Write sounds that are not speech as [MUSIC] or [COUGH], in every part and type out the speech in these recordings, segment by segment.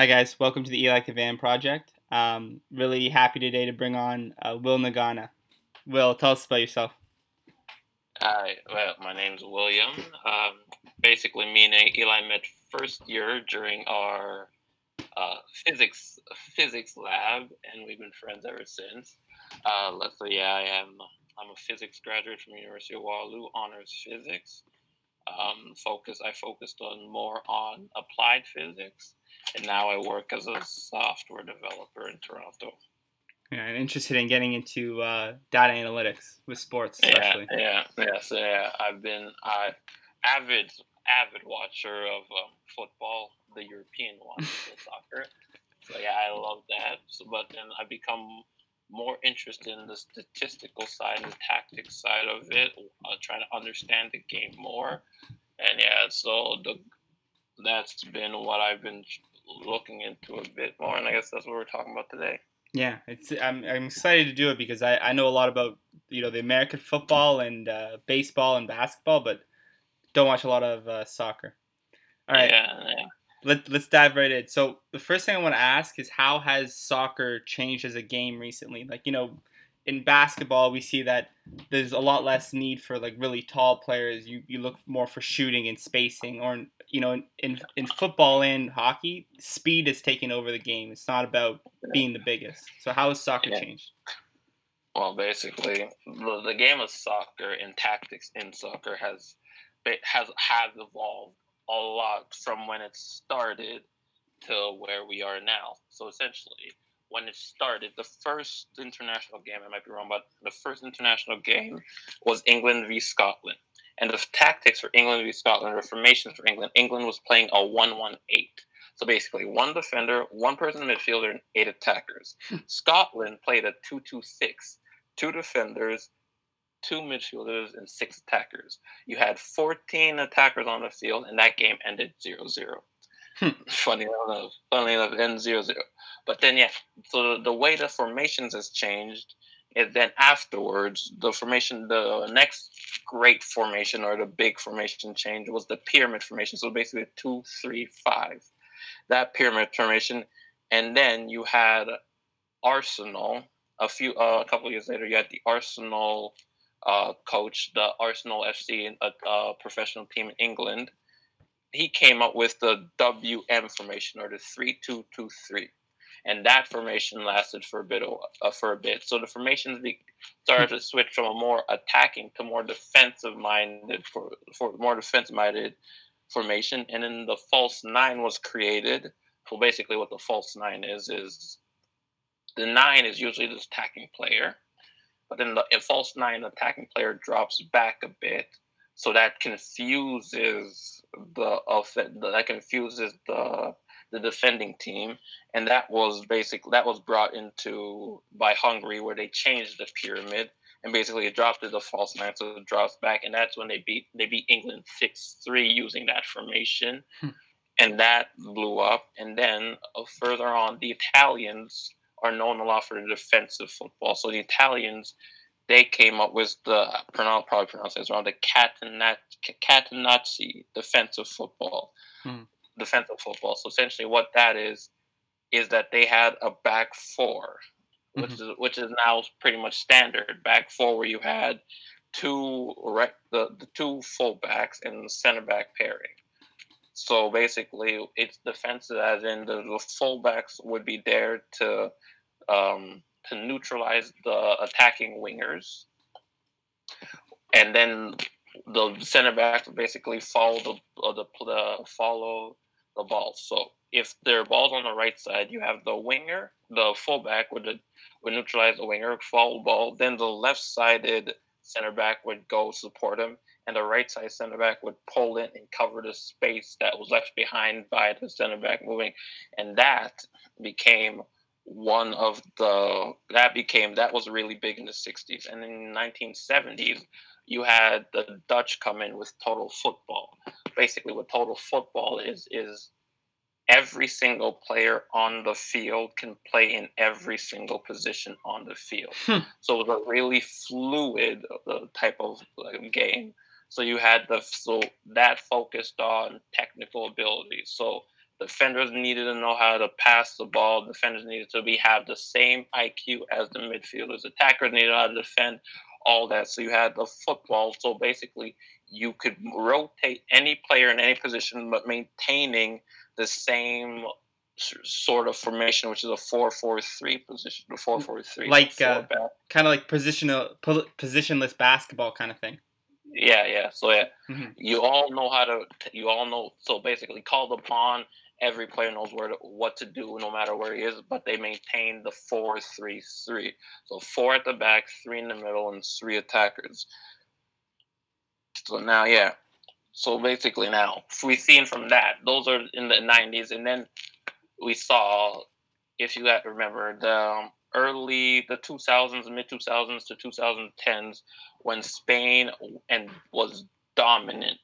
Hi, guys. Welcome to the Eli Cavan project. Um, really happy today to bring on uh, Will Ngana. Will, tell us about yourself. Hi, well, my name's William. Um, basically, me and Eli met first year during our uh, physics physics lab, and we've been friends ever since. Uh, so yeah, I am. I'm a physics graduate from University of Waterloo, honors physics. Um, focus. I focused on more on applied physics, and now I work as a software developer in Toronto. Yeah, I'm interested in getting into uh, data analytics with sports, especially. Yeah, yeah, yeah. So yeah, I've been uh, avid avid watcher of um, football, the European one, [LAUGHS] soccer. So yeah, I love that. So, but then I become more interested in the statistical side and the tactics side of it, uh, trying to understand the game more. And yeah, so the that's been what I've been looking into a bit more, and I guess that's what we're talking about today. Yeah, it's I'm, I'm excited to do it because I, I know a lot about you know the American football and uh, baseball and basketball, but don't watch a lot of uh, soccer. All right. Yeah, yeah. Let, let's dive right in. So the first thing I want to ask is how has soccer changed as a game recently? Like you know, in basketball we see that there's a lot less need for like really tall players. You you look more for shooting and spacing, or you know, in in, in football and hockey, speed is taking over the game. It's not about being the biggest. So how has soccer Yeah. changed? Well, basically, the, the game of soccer and tactics in soccer has has has evolved a lot from when it started to where we are now. So essentially, when it started, the first international game, I might be wrong, but the first international game was England v Scotland. And the tactics for England v Scotland, or formations for England, England was playing a 1 1 8. So basically, one defender, one person in midfielder, and eight attackers. [LAUGHS] Scotland played a 2 2 6. Two defenders, two midfielders, and six attackers. You had 14 attackers on the field, and that game ended 0 0. [LAUGHS] Funny enough, funny enough, ended 0 0. But then, yeah, so the, way the formations has changed and then afterwards, the formation, the next great formation or the big formation change was the pyramid formation. So basically, two, three, five. That pyramid formation. And then you had Arsenal. A few, uh, a couple of years later, you had the Arsenal uh, coach, the Arsenal FC, a, a professional team in England. He came up with the WM formation or the three-two-two-three, and that formation lasted for a bit. Uh, for a bit, so the formations started to switch from a more attacking to more defensive-minded for for more defensive-minded formation, and then the false nine was created. So basically, what the false nine is is the nine is usually the attacking player, but then the false nine attacking player drops back a bit, so that confuses the off- that confuses the the defending team, and that was basically that was brought into by Hungary where they changed the pyramid and basically it dropped to the false nine, so it drops back, and that's when they beat they beat England six three using that formation, Hmm. and that blew up. And then uh, further on, the Italians are known a lot for the defensive football. So the Italians they came up with the pronounce probably pronounce this wrong the Catenacci, defensive football. Hmm. Defensive football. So essentially, what that is is that they had a back four, which is which is now pretty much standard back four, where you had two right the, the two fullbacks and center back pairing. So basically, it's defensive, as in the, the fullbacks would be there to um, to neutralize the attacking wingers, and then the center backs basically follow the uh, the, follow the ball. So if there are balls on the right side, you have the winger, the fullback would would neutralize the winger, follow the ball. Then the left-sided center back would go support him, and the right side center back would pull in and cover the space that was left behind by the center back moving, and that became one of the that became that was really big in the 60s and in the 1970s you had the dutch come in with total football. Basically what total football is is every single player on the field can play in every single position on the field. Hmm. so it was a really fluid uh, type of uh, game. So you had the so that focused on technical ability. So Defenders needed to know how to pass the ball. Defenders needed to be have the same IQ as the midfielders. Attackers needed how to defend all that. So you had the football. So basically, you could rotate any player in any position, but maintaining the same sort of formation, which is a four-four-three position, a four-four-three, like uh, kind of like positional, positionless basketball kind of thing. Yeah, yeah. So yeah, mm-hmm. you all know how to. You all know. So basically, called upon every player knows where to, what to do no matter where he is, but they maintain the four three three. So four at the back, three in the middle, and three attackers. So now, yeah. So basically, now we've seen from that, those are in the '90s, and then we saw, if you got to remember, the um, early the 2000s, mid 2000s to 2010s, when Spain and was dominant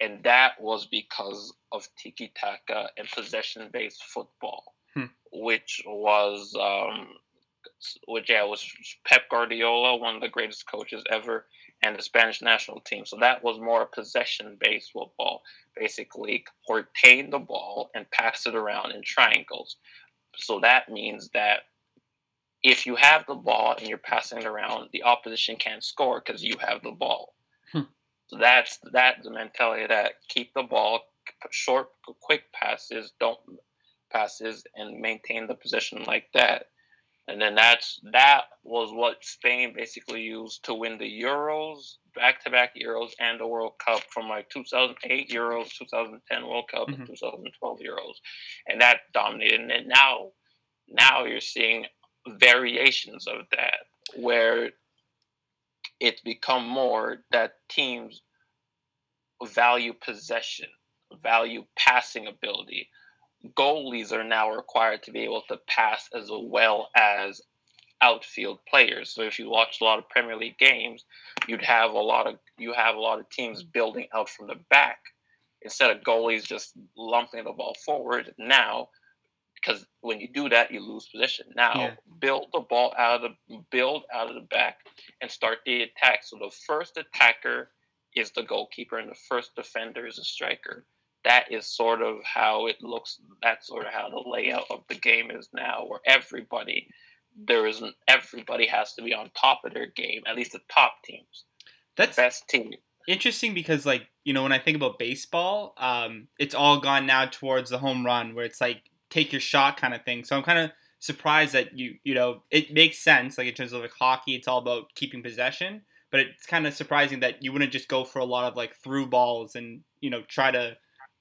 and that was because of tiki taka and possession based football, hmm. which was um, which yeah was Pep Guardiola, one of the greatest coaches ever, and the Spanish national team. So that was more possession based football, basically retain the ball and pass it around in triangles. So that means that if you have the ball and you're passing it around, the opposition can't score because you have the ball. Hmm. So that's that's the mentality that keep the ball short, quick passes, don't passes, and maintain the position like that. And then that's that was what Spain basically used to win the Euros, back-to-back Euros, and the World Cup from like 2008 Euros, 2010 World Cup, mm-hmm. and 2012 Euros, and that dominated. And now, now you're seeing variations of that where it's become more that teams value possession, value passing ability. Goalies are now required to be able to pass as well as outfield players. So if you watch a lot of Premier League games, you'd have a lot of you have a lot of teams building out from the back instead of goalies just lumping the ball forward. Now because when you do that, you lose position. Now, yeah. build the ball out of the build out of the back and start the attack. So the first attacker is the goalkeeper, and the first defender is a striker. That is sort of how it looks. That's sort of how the layout of the game is now, where everybody there isn't everybody has to be on top of their game. At least the top teams. That's the best team. Interesting because, like you know, when I think about baseball, um, it's all gone now towards the home run, where it's like take your shot kind of thing. So I'm kind of surprised that you you know it makes sense like in terms of like hockey it's all about keeping possession but it's kind of surprising that you wouldn't just go for a lot of like through balls and you know try to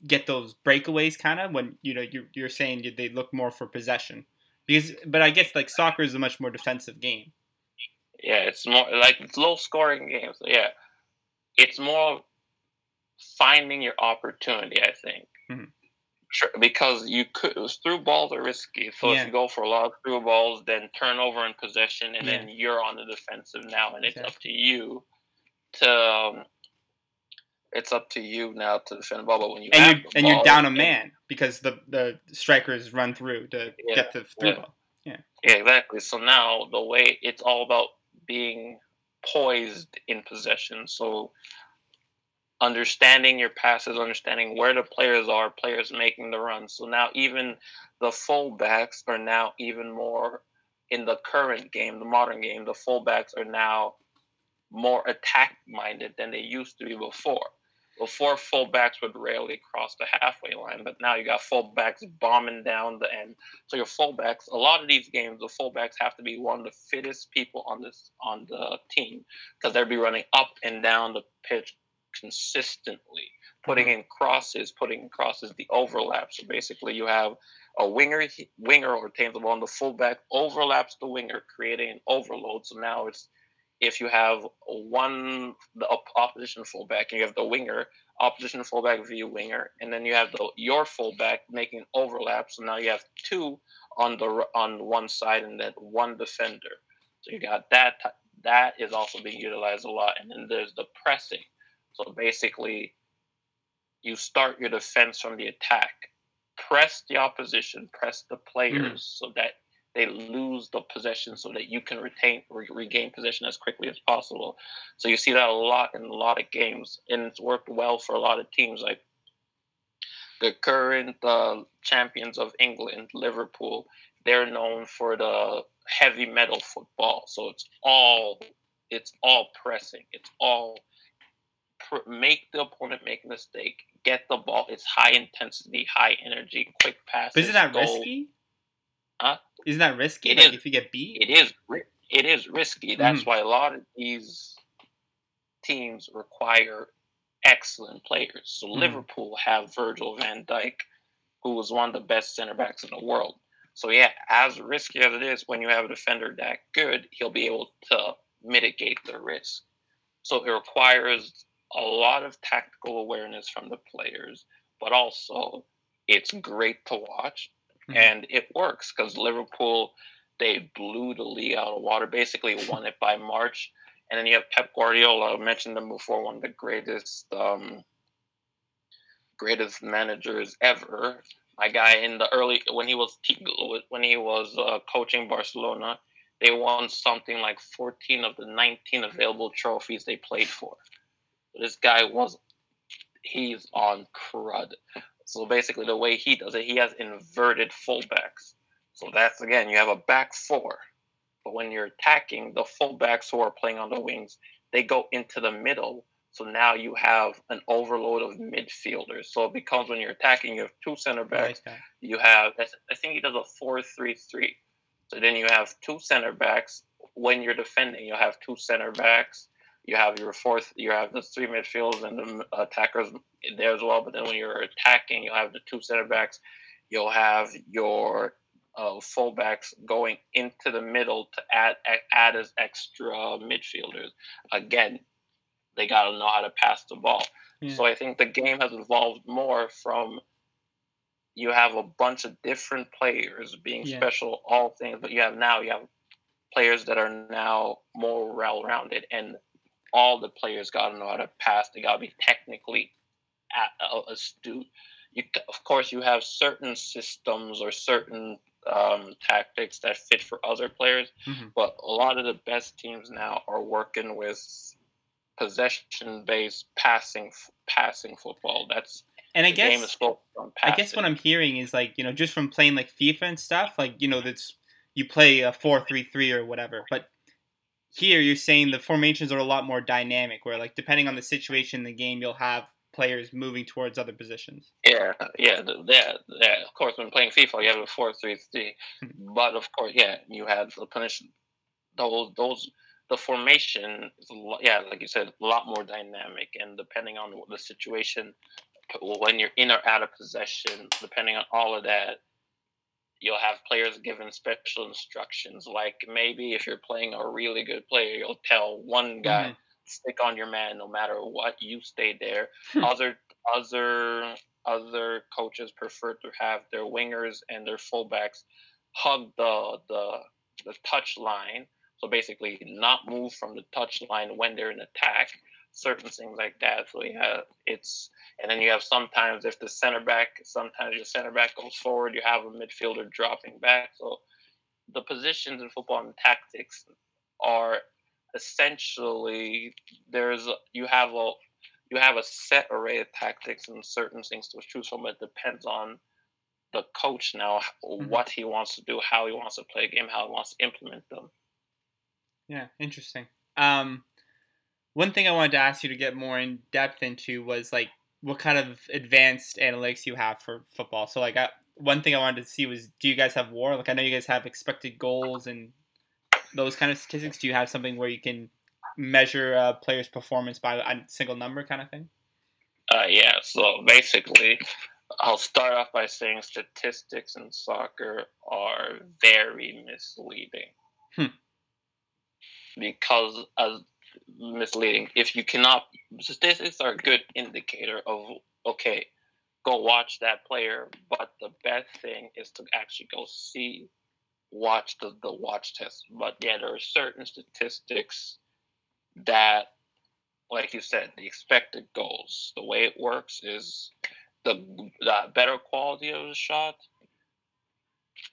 get those breakaways kind of when you know you're, you're saying they look more for possession. Because but i guess like soccer is a much more defensive game. Yeah it's more like it's low scoring games yeah. It's more finding your opportunity i think. Mm-hmm because you could through balls are risky. So yeah. if you go for a lot of through balls, then turnover in possession, and yeah. then you're on the defensive now, and it's up to you to. Um, it's up to you now to defend the ball, but when you and you're, and you're down a man because the the strikers run through to yeah, get the through ball. Yeah. Yeah, exactly. So now the way it's all about being poised in possession. So understanding your passes, understanding where the players are, players making the runs. So now even the fullbacks are now even more in the current game, the modern game, the fullbacks are now more attack minded than they used to be before. Before fullbacks would rarely cross the halfway line, but now you got fullbacks bombing down the end. So your fullbacks, a lot of these games, the fullbacks have to be one of the fittest people on this on the team because they'll be running up and down the pitch consistently, putting mm-hmm. in crosses, putting in crosses, the overlap. So basically, you have a winger, winger retains the ball, and the fullback overlaps the winger, creating an overload. So now it's if you have one the opposition fullback and you have the winger, opposition fullback via winger, and then you have the your fullback making overlap. So now you have two on the on one side and then one defender. So you got that. That is also being utilized a lot, and then there's the pressing. So basically, you start your defense from the attack, press the opposition, press the players mm. so that they lose the possession so that you can retain re- regain possession as quickly as possible. So you see that a lot in a lot of games, and it's worked well for a lot of teams. Like the current uh, champions of England, Liverpool, they're known for the heavy metal football. So it's all it's all pressing. It's all make the opponent make a mistake, get the ball. It's high intensity, high energy, quick. But isn't that goal. risky? Huh? Isn't that risky? It like is, if you get beat. It is. It is risky. That's Mm-hmm. why a lot of these teams require excellent players. So Mhm. Liverpool have Virgil van Dijk, who was one of the best center backs in the world. So yeah, as risky as it is, when you have a defender that good, he'll be able to mitigate the risk. So it requires a lot of tactical awareness from the players, but also it's great to watch Mhm. and it works because Liverpool they blew the league out of water, basically won it by March. And then you have Pep Guardiola. I mentioned them before, one of the greatest um, greatest managers ever. My guy in the early when he was when he was uh, coaching Barcelona, they won something like 14 of the 19 available trophies they played for. This guy was he's on crud. So basically, the way he does it, he has inverted fullbacks. So that's again, you have a back four, but when you're attacking, the fullbacks who are playing on the wings, they go into the middle. So now you have an overload of midfielders. So it becomes when you're attacking, you have two center backs. You have, I think he does a four-three-three. So then you have two center backs. When you're defending, you have two center backs. You have your fourth, you have the three midfielders and the attackers there as well. But then when you're attacking, you'll have the two center backs. You'll have your uh, fullbacks going into the middle to add add as extra midfielders. Again, they got to know how to pass the ball. Yeah. So I think the game has evolved more from you have a bunch of different players being Yeah. special all things, but you have now you have players that are now more well rounded, and all the players got to know how to pass. They got to be technically uh, astute. You, of course, you have certain systems or certain um, tactics that fit for other players, Mhm. but a lot of the best teams now are working with possession-based passing passing football. That's And I the game is guess I guess what I'm hearing is like you know just from playing like FIFA and stuff, like you know that's you play a four three three or whatever, but here you're saying the formations are a lot more dynamic, where like depending on the situation in the game, you'll have players moving towards other positions. Yeah, yeah, yeah, yeah. Of course, when playing FIFA, you have a four-three-three, Hmm. but of course, yeah, you have the punish those those the formation is a lot, yeah, like you said, a lot more dynamic, and depending on the situation, when you're in or out of possession, depending on all of that, you'll have players given special instructions. Like maybe if you're playing a really good player, you'll tell one guy stick on your man no matter what. You stay there. Hmm. other other other coaches prefer to have their wingers and their fullbacks hug the the the touch line. So basically, not move from the touch line when they're in attack. Certain things like that. So yeah, it's and then you have sometimes if the center back, sometimes your center back goes forward, you have a midfielder dropping back. So the positions in football and tactics are essentially there's you have a you have a set array of tactics and certain things to choose from. It depends on the coach now what he wants to do, how he wants to play a game, how he wants to implement them. Yeah, interesting. Um, one thing I wanted to ask you to get more in depth into was like what kind of advanced analytics you have for football. So like, I, one thing I wanted to see was, do you guys have WAR? Like, I know you guys have expected goals and those kind of statistics. Do you have something where you can measure a player's performance by a single number kind of thing? Uh, yeah, so basically, I'll start off by saying statistics in soccer are very misleading. Hmm. Because as misleading, if you cannot, statistics are a good indicator of okay, go watch that player. But the best thing is to actually go see, watch the the watch test. But yeah, there are certain statistics that like you said, the expected goals. The way it works is the the better quality of the shot,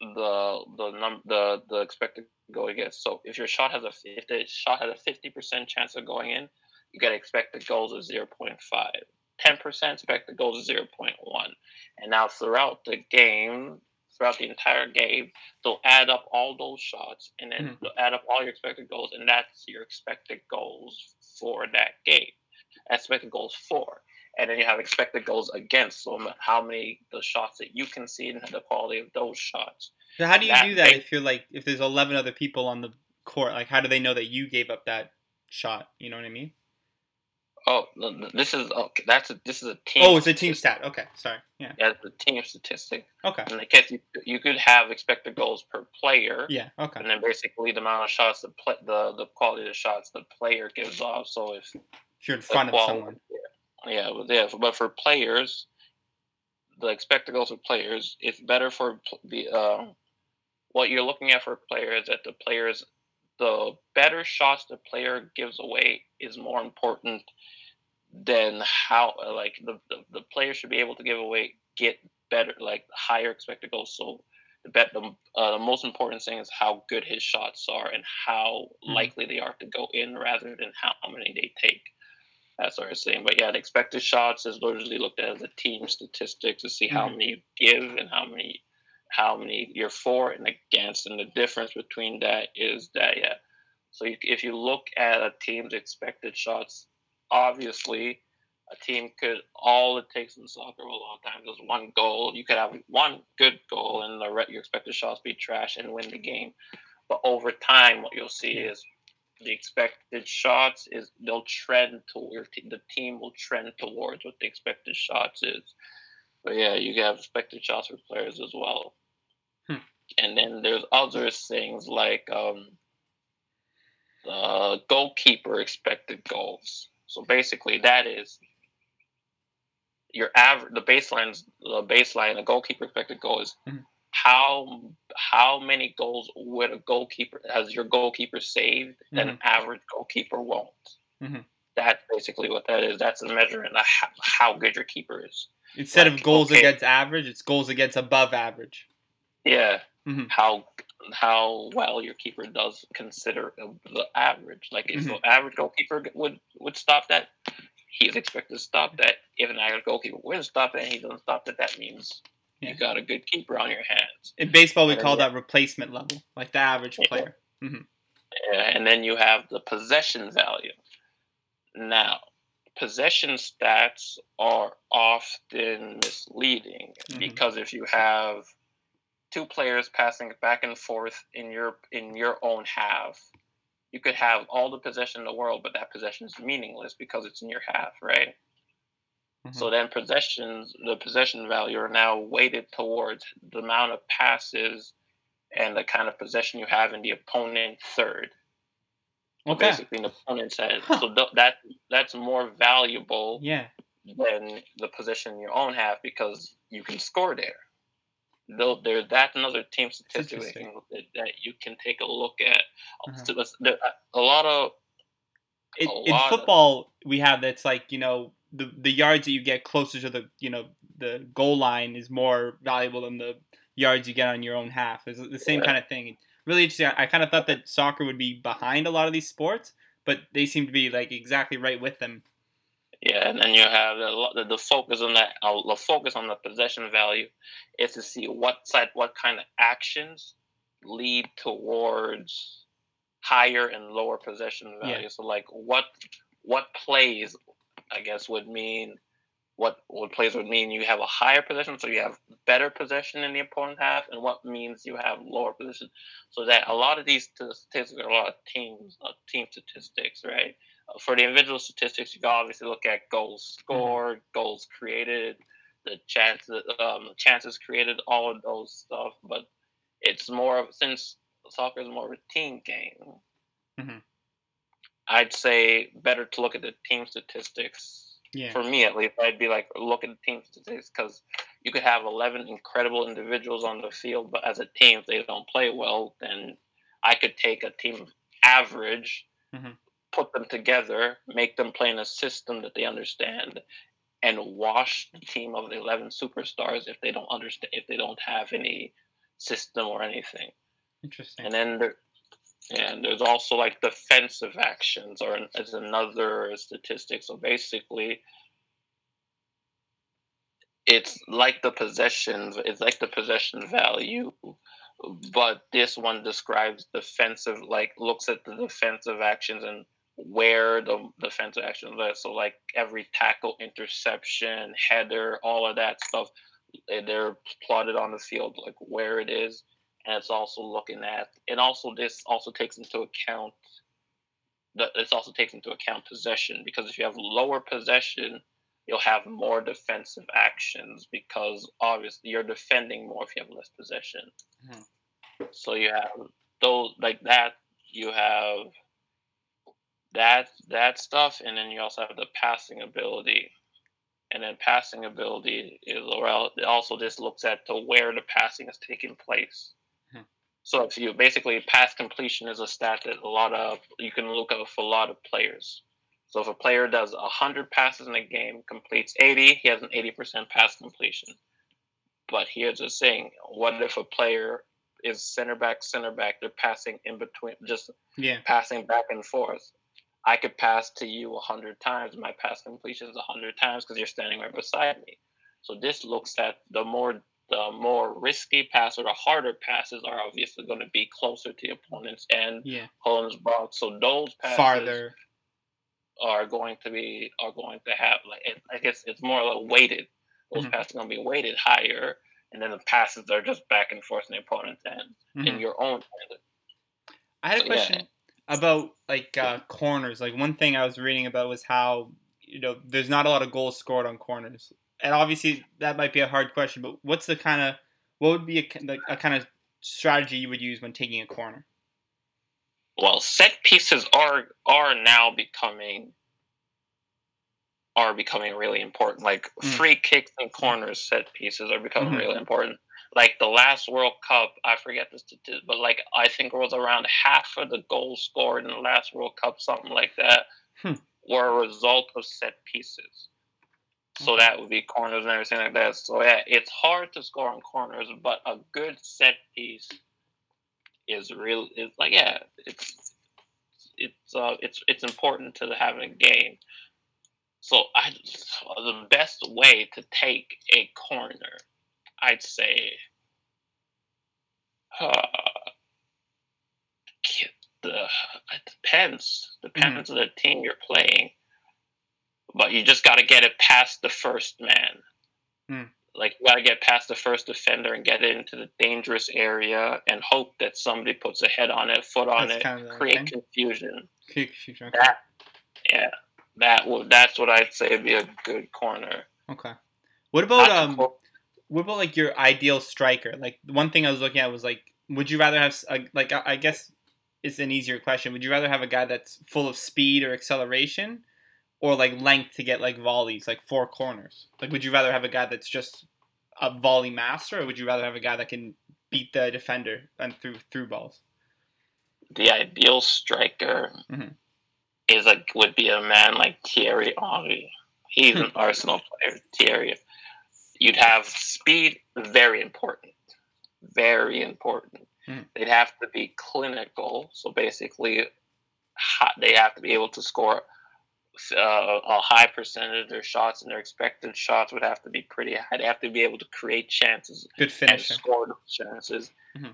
the the num the the expected you get. So if your shot has a if the shot has a fifty percent chance of going in, you gotta expect the goals of zero point five. 10% expect the goals is 0.1. And now throughout the game, throughout the entire game, they'll add up all those shots and then Mhm. they'll add up all your expected goals, and that's your expected goals for that game. Expected goals for. And then you have expected goals against, so how many the shots that you can see and the quality of those shots. So how do you That do that if you're like if there's eleven other people on the court? Like how do they know that you gave up that shot? You know what I mean? Oh, this is okay. That's a this is a team. Oh, it's a team stat. Okay, sorry. Yeah. Yeah, it's a team statistic. Okay. In the case you, you could have expected goals per player, Yeah. Okay. and then basically the amount of shots the play, the the quality of the shots the player gives off. So if If you're in front of quality- someone. yeah, but yeah, but for players, the expected goals for players, it's better for the uh, what you're looking at for a player is that the players, the better shots the player gives away is more important than how like the, the the player should be able to give away get better like higher expected goals. So the bet the uh, the most important thing is how good his shots are and how Mhm. likely they are to go in rather than how many they take. That's what I was saying. But yeah, the expected shots is largely looked at as a team statistic to see how Mhm. many you give and how many how many you're for and against. And the difference between that is that yeah. So if you look at a team's expected shots, obviously a team could all it takes in soccer a lot of times is one goal. You could have one good goal and the re- your expected shots be trash and win the game. But over time, what you'll see is the expected shots is they'll trend toward the team will trend towards what the expected shots is. But yeah, you have expected shots for players as well. And then there's other things like um, the goalkeeper expected goals. So basically, that is your average. The baseline, the baseline, the goalkeeper expected goal is Mhm. how how many goals would a goalkeeper has your goalkeeper saved that an average goalkeeper won't. Mhm. That's basically what that is. That's a measurement of how, how good your keeper is. Instead of goals okay. against average, it's goals against above average. Yeah, Mhm. how how well your keeper does consider the average. Like if Mhm. the average goalkeeper would would stop that, he's expected to stop that. If an average goalkeeper wouldn't stop that, and he doesn't stop that, that means Yeah. you got a good keeper on your hands. In baseball, we And call that replacement level, like the average Yeah. player. Yeah, and then you have the possession value. Now, possession stats are often misleading Mhm. because if you have two players passing back and forth in your in your own half, you could have all the possession in the world, but that possession is meaningless because it's in your half, right? Mhm. So then possessions, the possession value are now weighted towards the amount of passes and the kind of possession you have in the opponent third. Okay. basically, the opponent said Huh. so th- that that's more valuable Yeah. than the position in your own half because you can score there. Though there's that's another team statistic that, you can take a look at. Uh-huh. So a lot of in, A in lot of- football we have that's like you know the the yards that you get closer to the you know the goal line is more valuable than the yards you get on your own half. It's the same Yeah. kind of thing. Really interesting. I, I kind of thought that soccer would be behind a lot of these sports, but they seem to be like exactly right with them. Yeah, and then you have the, the, the focus on that. Uh, the focus on the possession value is to see what side, what kind of actions lead towards higher and lower possession Yeah. value. So, like, what what plays, I guess, would mean what what plays would mean you have a higher possession, so you have better possession in the opponent half, and what means you have lower position. So that a lot of these statistics are a lot of teams, uh, team statistics, right? For the individual statistics, you can obviously look at goals scored, goals created, the chances, um, chances created, all of those stuff. But it's more of since soccer is more of a team game. Mhm. I'd say better to look at the team statistics. Yeah. For me, at least, I'd be like look at the team statistics because you could have eleven incredible individuals on the field, but as a team, if they don't play well, then I could take a team average, Mhm. Put them together, make them play in a system that they understand, and wash the team of the eleven superstars if they don't understand, if they don't have any system or anything. Interesting. And then there, and there's also like defensive actions, or as another statistic. So basically, it's like the possession. It's like the possession value, but this one describes defensive. Like looks at the defensive actions and where the defensive actions are. So like every tackle, interception, header, all of that stuff, eh, they're plotted on the field like where it is, and it's also looking at. And also this also takes into account. This also takes into account possession because if you have lower possession, you'll have more defensive actions because obviously you're defending more if you have less possession. Mm-hmm. So you have those like that. You have that that stuff, and then you also have the passing ability. And then passing ability is it also just looks at to where the passing is taking place. Hmm. So if you basically pass completion is a stat that a lot of you can look up for a lot of players. So if a player does 100 passes in a game, completes 80, he has an 80% pass completion. But here's the thing: what if a player is center back, center back? They're passing in between, just yeah, passing back and forth. I could pass to you a 100 times. My pass completion is 100 times because you're standing right beside me. So this looks at the more the more risky pass or the harder passes are obviously going to be closer to the opponents and yeah. box. So those passes farther are going to be are going to have like it, I guess it's more like weighted. Those mm-hmm. passes are going to be weighted higher, and then the passes are just back and forth in the opponent's end mm-hmm. in your own end. I had a question yeah. About like uh, corners. Like one thing I was reading about was how you know there's not a lot of goals scored on corners, and obviously that might be a hard question. But what's the kind of what would be a, like, a kind of strategy you would use when taking a corner? well, set pieces are are now becoming are becoming really important. Like mm. free kicks and corners set pieces are becoming mm-hmm. really important. Like the last World Cup, I forget the statistics, but like I think it was around half of the goals scored in the last World Cup, something like that, hmm. were a result of set pieces. So that would be corners and everything like that. So yeah, it's hard to score on corners, but a good set piece is real. It's like yeah, it's it's uh it's it's important to having a game. So I the best way to take a corner, I'd say, uh, the it depends depends mm-hmm. on the team you're playing, but you just got to get it past the first man. Mm like you gotta get past the first defender and get it into the dangerous area and hope that somebody puts a head on it, foot on that's it, kind of create confusion. Okay. That, yeah, that would that's what I'd say would be a good corner. Okay. What about um? What about like your ideal striker? Like one thing I was looking at was like, would you rather have a, like I guess it's an easier question. Would you rather have a guy that's full of speed or acceleration, or like length to get like volleys, like four corners? Like, would you rather have a guy that's just a volley master, or would you rather have a guy that can beat the defender and through through balls? The ideal striker mm-hmm. is a would be a man like Thierry Henry. He's an [LAUGHS] Arsenal player. Thierry, you'd have speed, very important, very important. Mm-hmm. They'd have to be clinical, so basically, they have to be able to score uh, a high percentage of their shots and their expected shots would have to be pretty high. They have to be able to create chances, good finish, and score chances. Mm-hmm.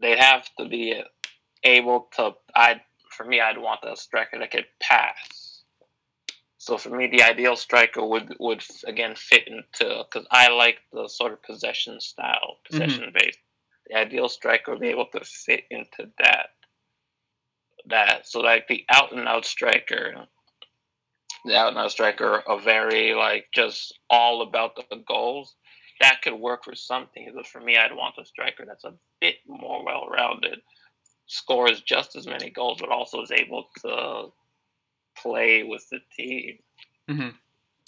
They'd have to be able to. I for me, I'd want a striker that could pass. So for me, the ideal striker would would again fit into because I like the sort of possession style, possession mm-hmm. based. The ideal striker would be able to fit into that. That so like the out and out striker the out and out striker a very like just all about the goals. That could work for some things, but for me, I'd want a striker that's a bit more well rounded, scores just as many goals, but also is able to play with the team. Mm-hmm.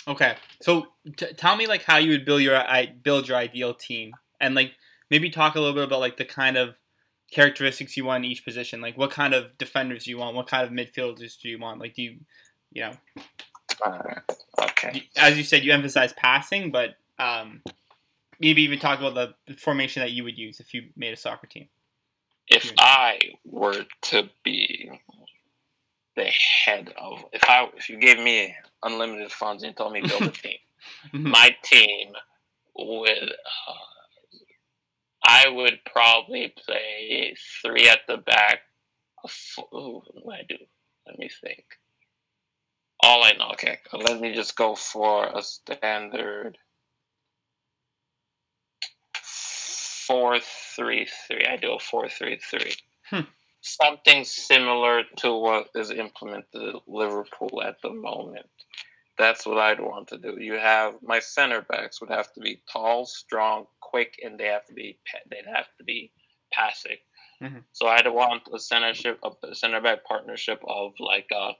Okay, so t- tell me like how you would build your I build your ideal team, and like maybe talk a little bit about like the kind of characteristics you want in each position. Like what kind of defenders do you want? What kind of midfielders do you want? Like do you you know. Uh, okay. As you said, you emphasize passing, but um, maybe even talk about the formation that you would use if you made a soccer team. If I were to be the head of, if I, if you gave me unlimited funds and told me build a [LAUGHS] team, Mhm. my team would. Uh, I would probably play three at the back. a f- Ooh, what do I do? Let me think. All I know, okay. Let me just go for a standard four three three. I do a four three three. Hmm. Something similar to what is implemented at Liverpool at the moment. That's what I'd want to do. You have my center backs would have to be tall, strong, quick, and they have to be they'd have to be passing. Mhm. So I'd want a centership, a center back partnership of like a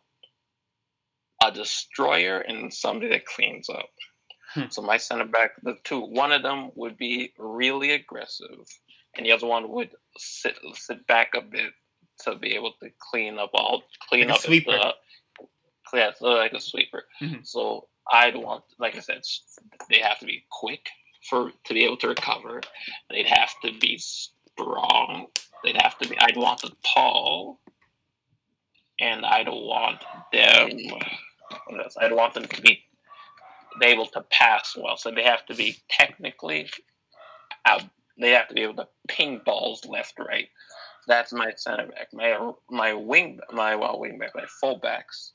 a destroyer and somebody that cleans up. Hmm. So my center back, the two, one of them would be really aggressive, and the other one would sit sit back a bit to be able to clean up all clean Like up sweeper. The, yeah, so like a sweeper. Mhm. So I'd want, like I said, they have to be quick for to be able to recover. They'd have to be strong. They'd have to be. I'd want them tall, and I'd want them. I'd want them to be able to pass well. So they have to be technically out. They have to be able to ping balls left, right. That's my center back. My my wing, my well wing back, my fullbacks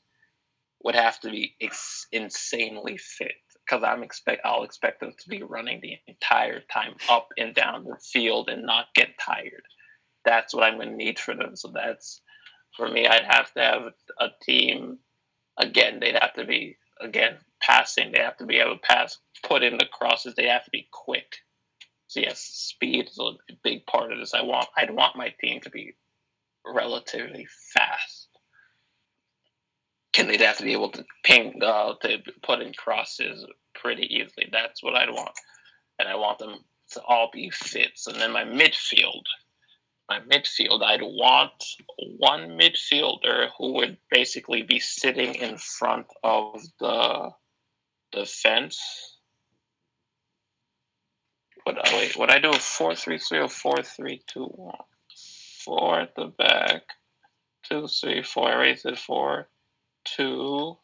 would have to be ex- insanely fit because I'm expect I'll expect them to be running the entire time up and down the field and not get tired. That's what I'm going to need for them. So that's for me. I'd have to have a team. Again, they'd have to be again passing. They have to be able to pass, put in the crosses. They have to be quick. So yes, speed is a big part of this. I want I'd want my team to be relatively fast. Can they have to be able to ping uh, to put in crosses pretty easily? That's what I'd want, and I want them to all be fit. And then my midfield, my midfield, I'd want one midfielder who would basically be sitting in front of the fence. What oh wait, would I do four three three or four three two one? Four at the back, two three four. I raised it four, two.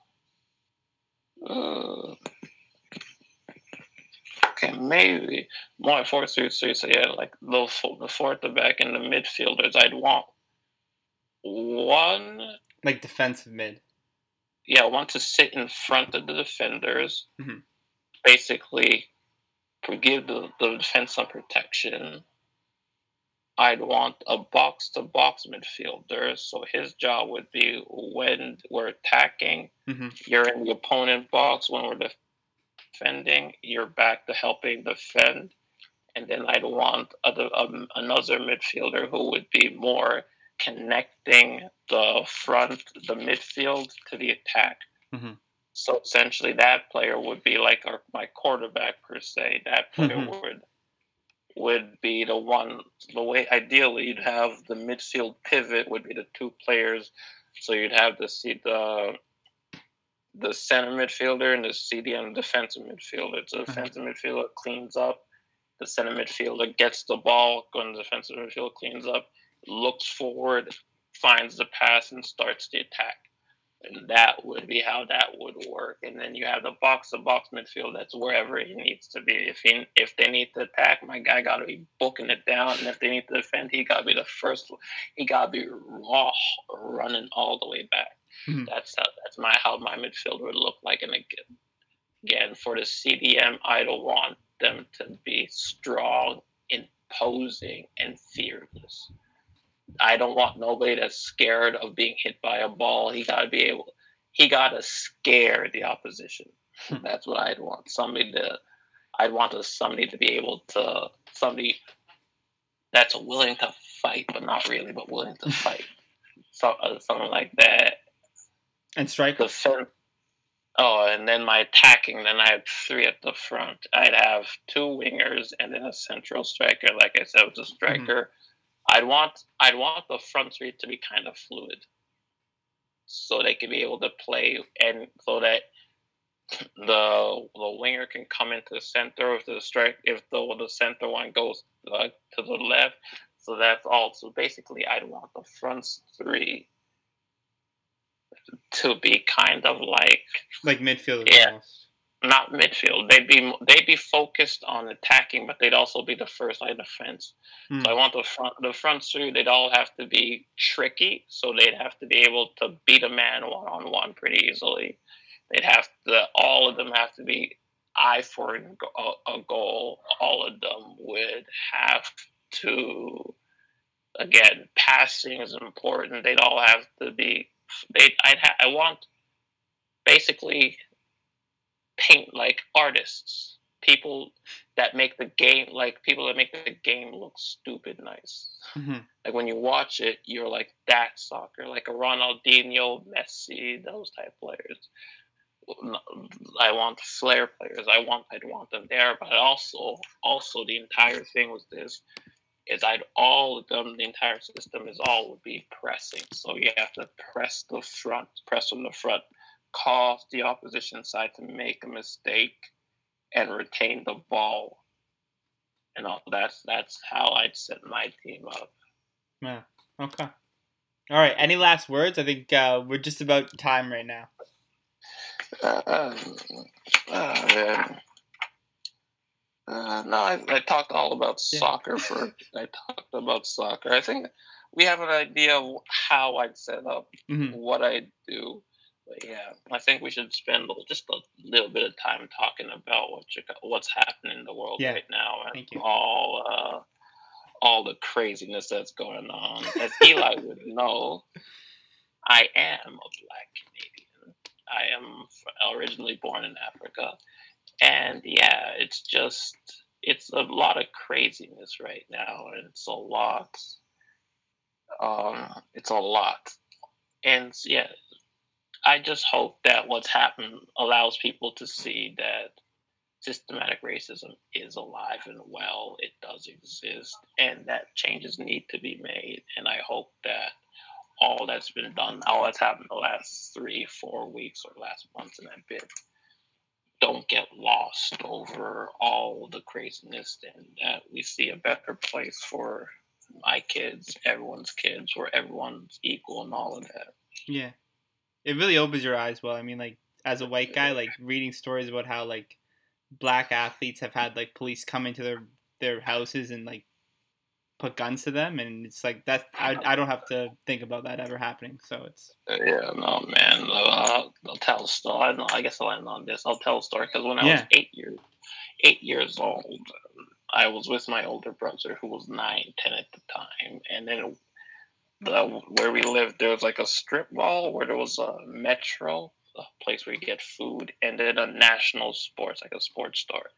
Uh, okay, maybe more four three three. So yeah, like the four, the four at the back and the midfielders. I'd want one Like defensive mid. yeah, I want to sit in front of the defenders, Mhm. basically give the, the defense some protection. I'd want a box to box midfielder, so his job would be when we're attacking, hmm you're in the opponent box. When we're defending, you're back to helping defend. And then I'd want other, um, another midfielder who would be more connecting the front, the midfield to the attack. Mhm. So essentially, that player would be like our, my quarterback per se. That player Mhm. would would be the one. The way ideally you'd have the midfield pivot would be the two players. So you'd have the see the the center midfielder and the CDM defensive midfielder. So the Mhm. defensive midfielder cleans up. The center midfielder gets the ball when the defensive midfielder cleans up, looks forward, finds the pass, and starts the attack. And that would be how that would work. And then you have the box to box midfield that's wherever he needs to be. If he if they need to attack, my guy gotta be booking it down. And if they need to defend, he gotta be the first he gotta be raw running all the way back. Mhm. That's how that's my how my midfield would look like. And again, again for the CDM, I don't want them to be strong, imposing, and fearless. I don't want nobody that's scared of being hit by a ball. He gotta be able he gotta scare the opposition. that's what I'd want. Somebody to I'd want somebody to be able to somebody that's willing to fight, but not really, but willing to [LAUGHS] fight. So, uh, something like that And strike. striker. defense. Oh, and then my attacking, then I have three at the front. I'd have two wingers and then a central striker. Like I said, with a striker, I'd want I'd want the front three to be kind of fluid, so they can be able to play, and so that the the winger can come into the center if the strike if the the center one goes uh, to the left. So that's also basically I'd want the front three to be kind of like Like midfielder Yeah. almost. Not midfield. They'd be they'd be focused on attacking, but they'd also be the first line of defense. Hmm. So I want the front the front three. They'd all have to be tricky, so they'd have to be able to beat a man one on one pretty easily. They'd have to all of them have to be eye for a, a goal. All of them would have to again passing is important. They'd all have to be. They I'd ha, I want basically paint like artists, people that make the game like people that make the game look stupid nice. Mhm. Like when you watch it, you're like that soccer, like a Ronaldinho, Messi, those type players. I want flair players. I want I'd want them there, but also also the entire thing was this is I'd all of them the entire system is all would be pressing. So you have to press the front, press from the front, cause the opposition side to make a mistake and retain the ball. And all that's that's how I'd set my team up. Yeah. Okay. All right. Any last words? I think uh, we're just about time right now. Uh, um, uh. Uh, no, I, I talked all about Yeah. soccer for. I talked about soccer. I think we have an idea of how I'd set up, Mhm. what I'd do. But yeah, I think we should spend just a little bit of time talking about what you, what's happening in the world Yeah. right now and all uh, all the craziness that's going on. As Eli would know, I am a black Canadian. I am originally born in Africa, and yeah, it's just it's a lot of craziness right now, and it's a lot. Um, it's a lot, and yeah, I just hope that what's happened allows people to see that systematic racism is alive and well. It does exist, and that changes need to be made. And I hope that all that's been done, all that's happened the last three, four weeks, or last month and a bit, don't get lost over all the craziness, and that we see a better place for my kids, everyone's kids, where everyone's equal and all of that. Yeah. It really opens your eyes. Well, I mean, like as a white guy, like reading stories about how like black athletes have had like police come into their their houses and like put guns to them, and it's like that. I I don't have to think about that ever happening. So it's Yeah, no, man. Uh, I'll tell a story. I guess I'll end on this. I'll tell a story because when I Yeah. was eight years, eight years old, I was with my older brother who was nine, ten at the time, and then the where we lived, there was like a strip mall where there was a metro, a place where you get food, and then a national sports, like a sports store.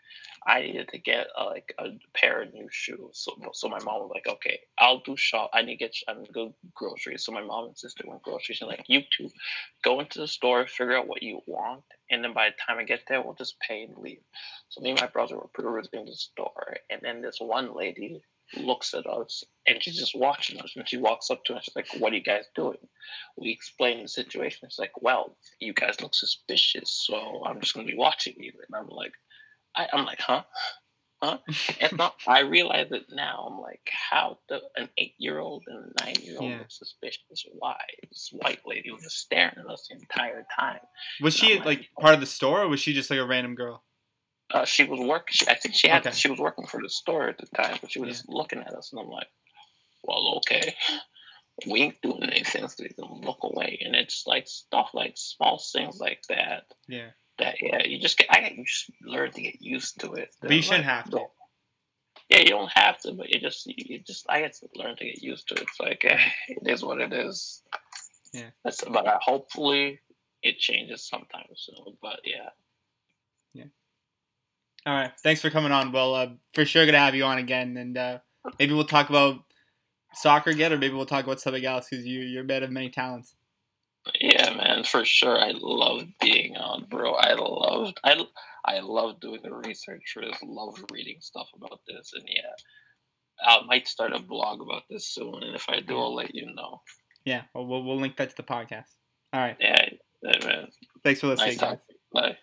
I needed to get uh, like a pair of new shoes, so so my mom was like, "Okay, I'll do shop. I need to get I'm go groceries." So my mom and sister went groceries, and like, "You two, go into the store, figure out what you want, and then by the time I get there, we'll just pay and leave." So me and my brother were perusing the store, and then this one lady looks at us and she's just watching us and she walks up to us she's like what are you guys doing? We explain the situation. It's like well you guys look suspicious so i'm just going to be watching you. And i'm like I, i'm like huh? Huh? And not, i realize it now. I'm like how the, an eight-year-old and a nine-year-old Yeah. look suspicious? Why this white lady was just staring at us the entire time? Was she No, like part of the store, or was she just like a random girl? Uh, she was working. I think she had. Okay. She was working for the store at the time, but she was Yeah. just looking at us, and I'm like, "Well, okay, we ain't doing anything, so you can look away." And it's like stuff like small things like that. Yeah. That yeah, you just get. I you just learn to get used to it. But you shouldn't have to. Yeah, you don't have to, but you just you just I get to learn to get used to it. It's like eh, it is what it is. Yeah. That's but uh, hopefully it changes sometime soon. But yeah. yeah. All right. Thanks for coming on. Well, uh, for sure gonna have you on again, and uh, maybe we'll talk about soccer again, or maybe we'll talk about something else because you you're a man of many talents. Yeah, man, for sure. I love being on, bro. I love I, I love doing the research for this. Love reading stuff about this, and yeah, I might start a blog about this soon. And if I do, I'll let you know. Yeah. Well, we'll, we'll link that to the podcast. All right. Yeah, yeah man. Thanks for listening. Nice guys. Bye.